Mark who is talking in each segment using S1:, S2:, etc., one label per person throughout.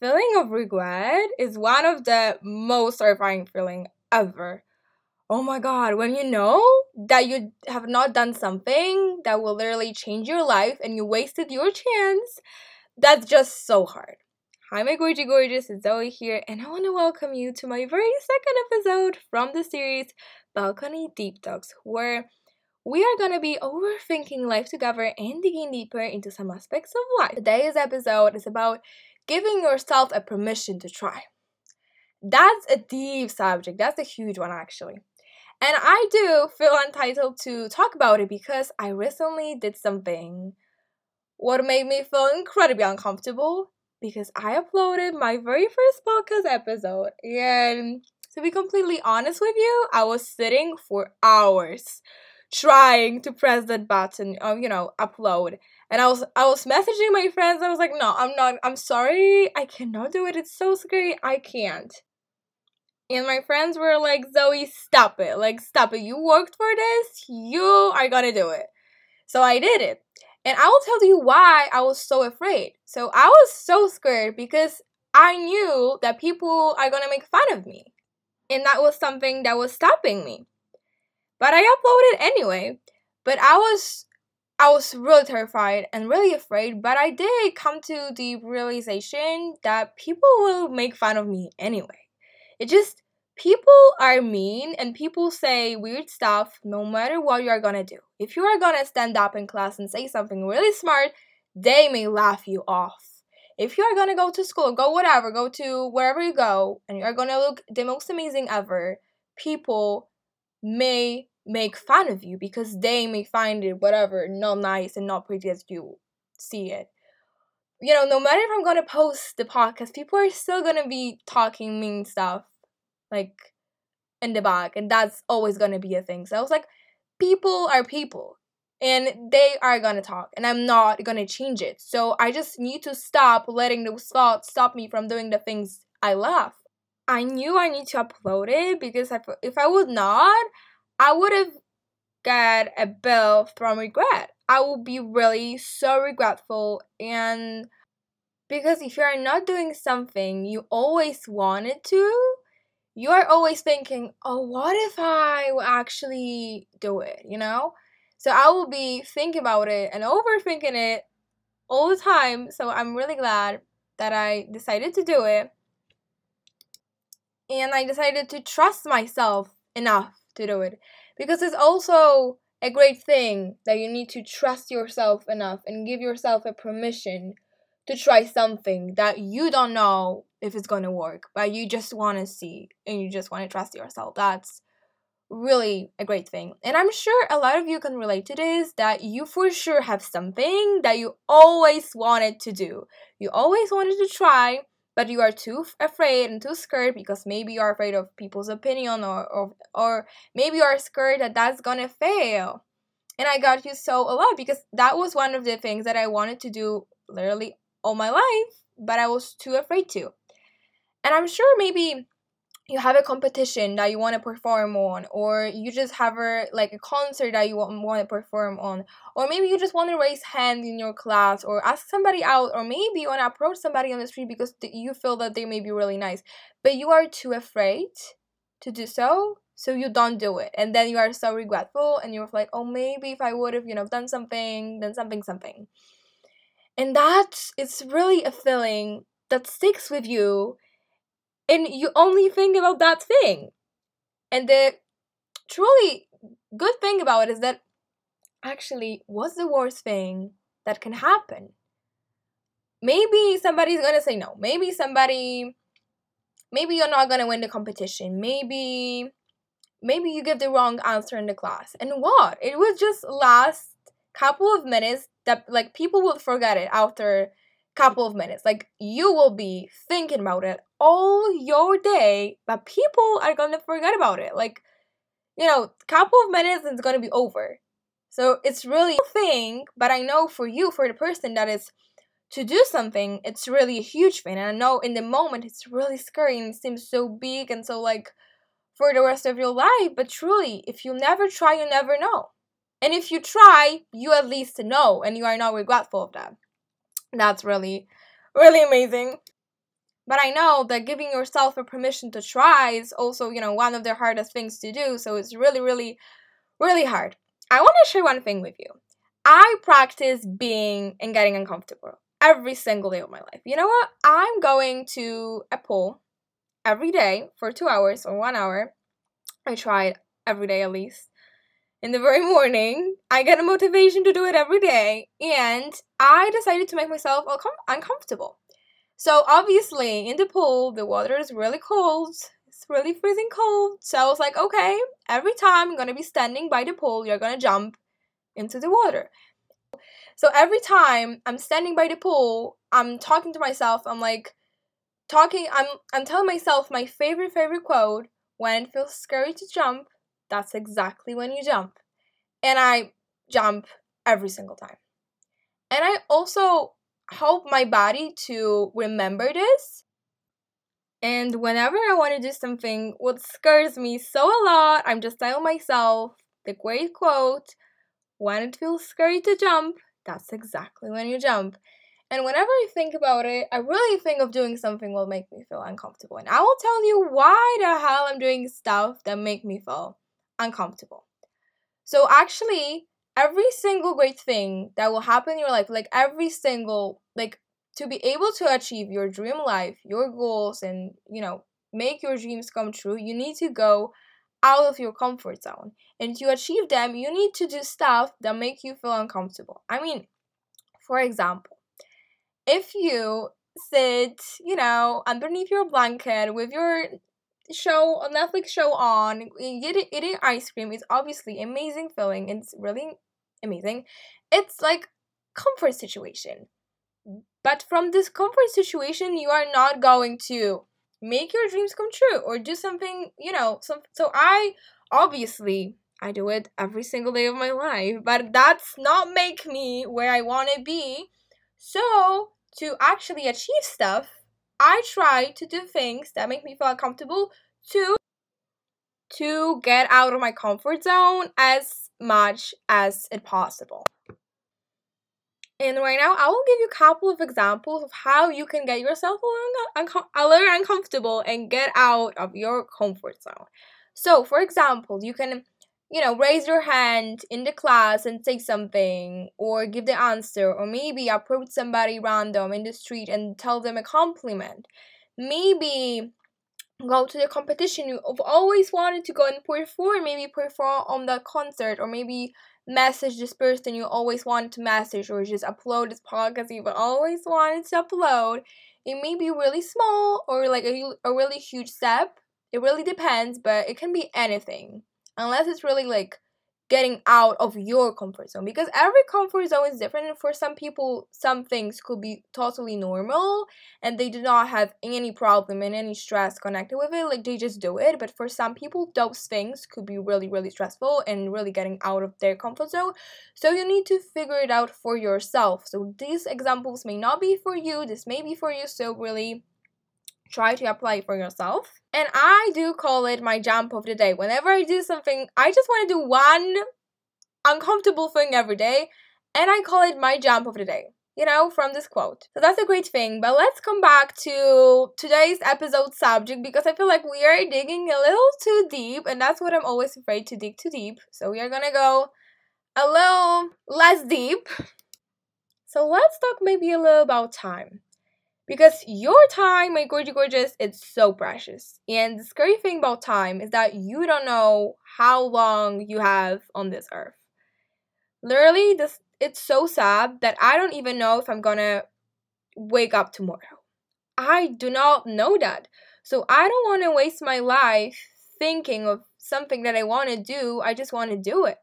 S1: feeling of regret is one of the most terrifying feeling ever. Oh my god, when you know that you have not done something that will literally change your life and you wasted your chance, that's just so hard. Hi, my gourgie gorgeous, it's Zoe here, and I want to welcome you to my very second episode from the series Balcony Deep Talks, where we are gonna be overthinking life together and digging deeper into some aspects of life. Today's episode is about giving yourself a permission to try. That's a deep subject, that's a huge one actually. And I do feel entitled to talk about it because I recently did something what made me feel incredibly uncomfortable because I uploaded my very first podcast episode. And to be completely honest with you, I was sitting for hours trying to press that button of you know upload and i was i was messaging my friends. I was like no i'm not i'm sorry. I cannot do it. It's so scary. I can't. And my friends were like zoe stop it. Like stop it. You worked for this. You are gonna do it. So i did it. And i will tell you why i was so afraid. So i was so scared because i knew that people are gonna make fun of me. And that was something that was stopping me. But I uploaded anyway. But I was I was really terrified and really afraid, but I did come to the realization that people will make fun of me anyway. It just people are mean and people say weird stuff no matter what you are gonna do. If you are gonna stand up in class and say something really smart, they may laugh you off. If you are gonna go to school, go whatever, go to wherever you go, and you are gonna look the most amazing ever, people may make fun of you because they may find it whatever not nice and not pretty as you see it. You know no matter if i'm gonna post the podcast people are still gonna be talking mean stuff like in the back and that's always gonna be a thing. So i was like people are people and they are gonna talk and i'm not gonna change it. So i just need to stop letting those thoughts stop me from doing the things i love. I knew i need to upload it because if, if i would not I would have got a bill from regret. I would be really so regretful and because if you are not doing something you always wanted to, you are always thinking, oh, what if I will actually do it, you know? So I will be thinking about it and overthinking it all the time. So I'm really glad that I decided to do it. And I decided to trust myself enough to do it. Because it's also a great thing that you need to trust yourself enough and give yourself a permission to try something that you don't know if it's going to work but you just want to see and you just want to trust yourself. That's really a great thing. And i'm sure a lot of you can relate to this that you for sure have something that you always wanted to do. You always wanted to try but you are too afraid and too scared because maybe you are afraid of people's opinion or, or or maybe you are scared that that's gonna fail. And i got you so a lot because that was one of the things that i wanted to do literally all my life but i was too afraid to. And i'm sure maybe you have a competition that you want to perform on or you just have a like a concert that you want, to perform on or maybe you just want to raise hand in your class or ask somebody out or maybe you want to approach somebody on the street because you feel that they may be really nice. But you are too afraid to do so so you don't do it. And then you are so regretful and you're like oh maybe if i would have you know done something done something something. And that is really a feeling that sticks with you and you only think about that thing. And the truly good thing about it is that actually, what's the worst thing that can happen? Maybe somebody's gonna say no. Maybe somebody, maybe you're not gonna win the competition. Maybe, maybe you give the wrong answer in the class. And what? It was just last couple of minutes that like people will forget it after couple of minutes. Like you will be thinking about it all your day, but people are gonna forget about it. Like, you know, couple of minutes it's gonna be over. So it's really a thing, but I know for you, for the person that is to do something, it's really a huge thing. And I know in the moment it's really scary and it seems so big and so like for the rest of your life. But truly, if you never try, you never know. And if you try, you at least know and you are not regretful of that. That's really, really amazing. But I know that giving yourself a permission to try is also, you know, one of the hardest things to do. So it's really, really, really hard. I want to share one thing with you. I practice being and getting uncomfortable every single day of my life. You know what? I'm going to a pool every day for two hours or one hour. I try it every day at least. In the very morning, I get a motivation to do it every day, and I decided to make myself uncomfortable. So obviously, in the pool, the water is really cold. It's really freezing cold. So I was like, okay, every time I'm gonna be standing by the pool, you're gonna jump into the water. So every time I'm standing by the pool, I'm talking to myself. I'm like talking I'm I'm telling myself my favorite favorite quote, when it feels scary to jump, that's exactly when you jump. And I jump every single time. And I also help my body to remember this. And whenever I want to do something what scares me so a lot, I'm just telling myself the great quote when it feels scary to jump, that's exactly when you jump. And whenever I think about it, I really think of doing something will make me feel uncomfortable. And I will tell you why the hell I'm doing stuff that make me feel uncomfortable. So actually, every single great thing that will happen in your life, like every single like to be able to achieve your dream life, your goals and, you know, make your dreams come true, you need to go out of your comfort zone. And to achieve them, you need to do stuff that make you feel uncomfortable. I mean, for example, if you sit, you know, underneath your blanket with your show, a Netflix show on, eating, eating ice cream is obviously amazing feeling. It's really amazing. It's like comfort situation. But from this comfort situation, you are not going to make your dreams come true or do something, you know, some so I obviously I do it every single day of my life, but that's not make me where I want to be. So, to actually achieve stuff, I try to do things that make me feel uncomfortable to to get out of my comfort zone as much as it possible. And right now, I will give you a couple of examples of how you can get yourself a little, a little uncomfortable and get out of your comfort zone. So, for example, you can, you know, raise your hand in the class and say something, or give the answer, or maybe approach somebody random in the street and tell them a compliment. Maybe go to the competition you've always wanted to go and perform, maybe perform on the concert, or maybe message this person you always wanted to message or just upload this podcast you've always wanted to upload. It may be really small or like a, a really huge step. It really depends, but it can be anything. Unless it's really like getting out of your comfort zone because every comfort zone is different for some people some things could be totally normal and they do not have any problem and any stress connected with it like they just do it but for some people those things could be really really stressful and really getting out of their comfort zone. So you need to figure it out for yourself. So these examples may not be for you this may be for you so really try to apply for yourself. And I do call it my jump of the day. Whenever I do something, I just want to do one uncomfortable thing every day, and I call it my jump of the day. You know, from this quote. So that's a great thing. But let's come back to today's episode subject because I feel like we are digging a little too deep, and that's what I'm always afraid to dig too deep. So we are gonna go a little less deep. So let's talk maybe a little about time. Because your time, my gourgie gorgeous, it's so precious. And the scary thing about time is that you don't know how long you have on this earth. Literally, this it's so sad that I don't even know if I'm gonna wake up tomorrow. I do not know that. So I don't want to waste my life thinking of something that I want to do. I just want to do it.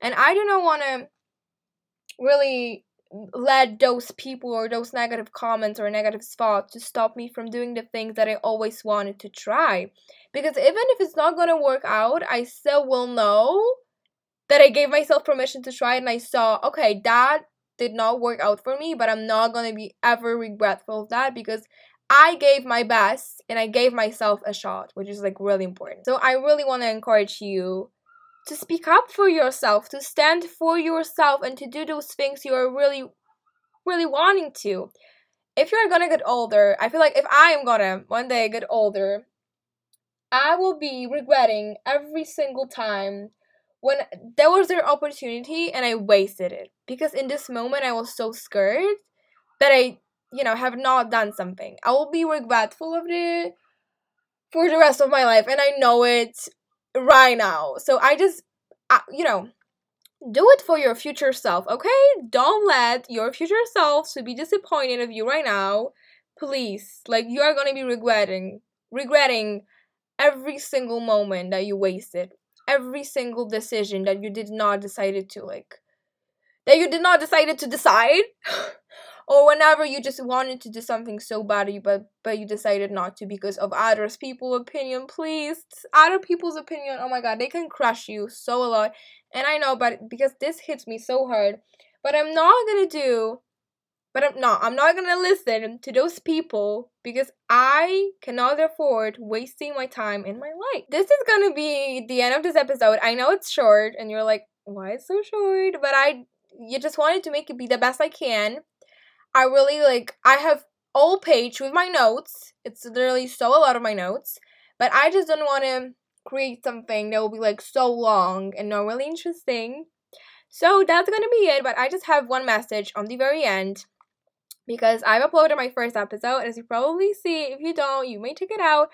S1: And I do not want to really let those people or those negative comments or negative thoughts to stop me from doing the things that I always wanted to try. Because even if it's not going to work out, I still will know that I gave myself permission to try and I saw, okay, that did not work out for me, but I'm not going to be ever regretful of that because I gave my best and I gave myself a shot, which is like really important. So I really want to encourage you to speak up for yourself, to stand for yourself, and to do those things you are really, really wanting to. if you're gonna get older, I feel like if I am gonna one day get older, I will be regretting every single time when there was their opportunity and I wasted it. Because in this moment I was so scared that I, you know, have not done something. I will be regretful of it for the rest of my life and I know it right now. So I just I, you know, do it for your future self, okay? Don't let your future self to be disappointed of you right now. Please, like you are gonna be regretting, regretting every single moment that you wasted, every single decision that you did not decided to like, that you did not decided to decide. Or whenever you just wanted to do something so bad but but you decided not to because of others people opinion. Please other people's opinion oh my god they can crush you so a lot. And i know but because this hits me so hard but i'm not gonna do but i'm not i'm not gonna listen to those people because i cannot afford wasting my time in my life. This is gonna be the end of this episode. I know it's short and you're like why it's so short? But i you just wanted to make it be the best i can I really like I have all page with my notes. It's literally so a lot of my notes, but I just don't want to create something that will be like so long and not really interesting. So that's gonna be it. But I just have one message on the very end because I've uploaded my first episode. As you probably see, if you don't, you may check it out.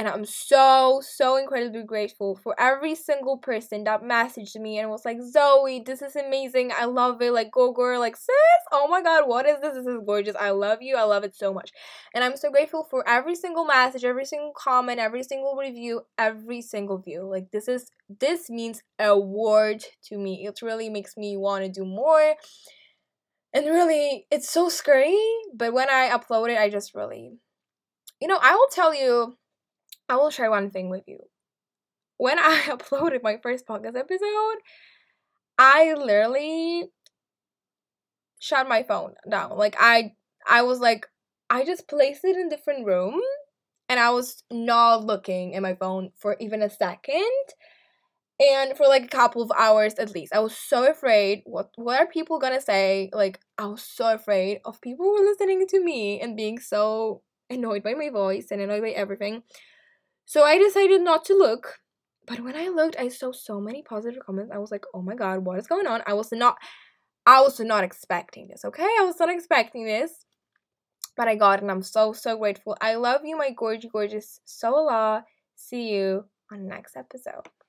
S1: And I'm so, so incredibly grateful for every single person that messaged me and was like, Zoe, this is amazing. I love it. Like, go girl. Like, sis, oh my God, what is this? This is gorgeous. I love you. I love it so much. And I'm so grateful for every single message, every single comment, every single review, every single view. Like, this is, this means a word to me. It really makes me want to do more. And really, it's so scary. But when I upload it, I just really, you know, I will tell you I will share one thing with you. When I uploaded my first podcast episode, I literally shut my phone down. Like I I was like I just placed it in a different room and I was not looking at my phone for even a second. And for like a couple of hours at least. I was so afraid. What what are people gonna say? Like I was so afraid of people listening to me and being so annoyed by my voice and annoyed by everything. So I decided not to look. But when I looked, I saw so many positive comments. I was like, oh my god, what is going on? I was not I was not expecting this, okay? I was not expecting this. But I got it and I'm so so grateful. I love you, my gorgeous, gorgeous Sola. See you on the next episode.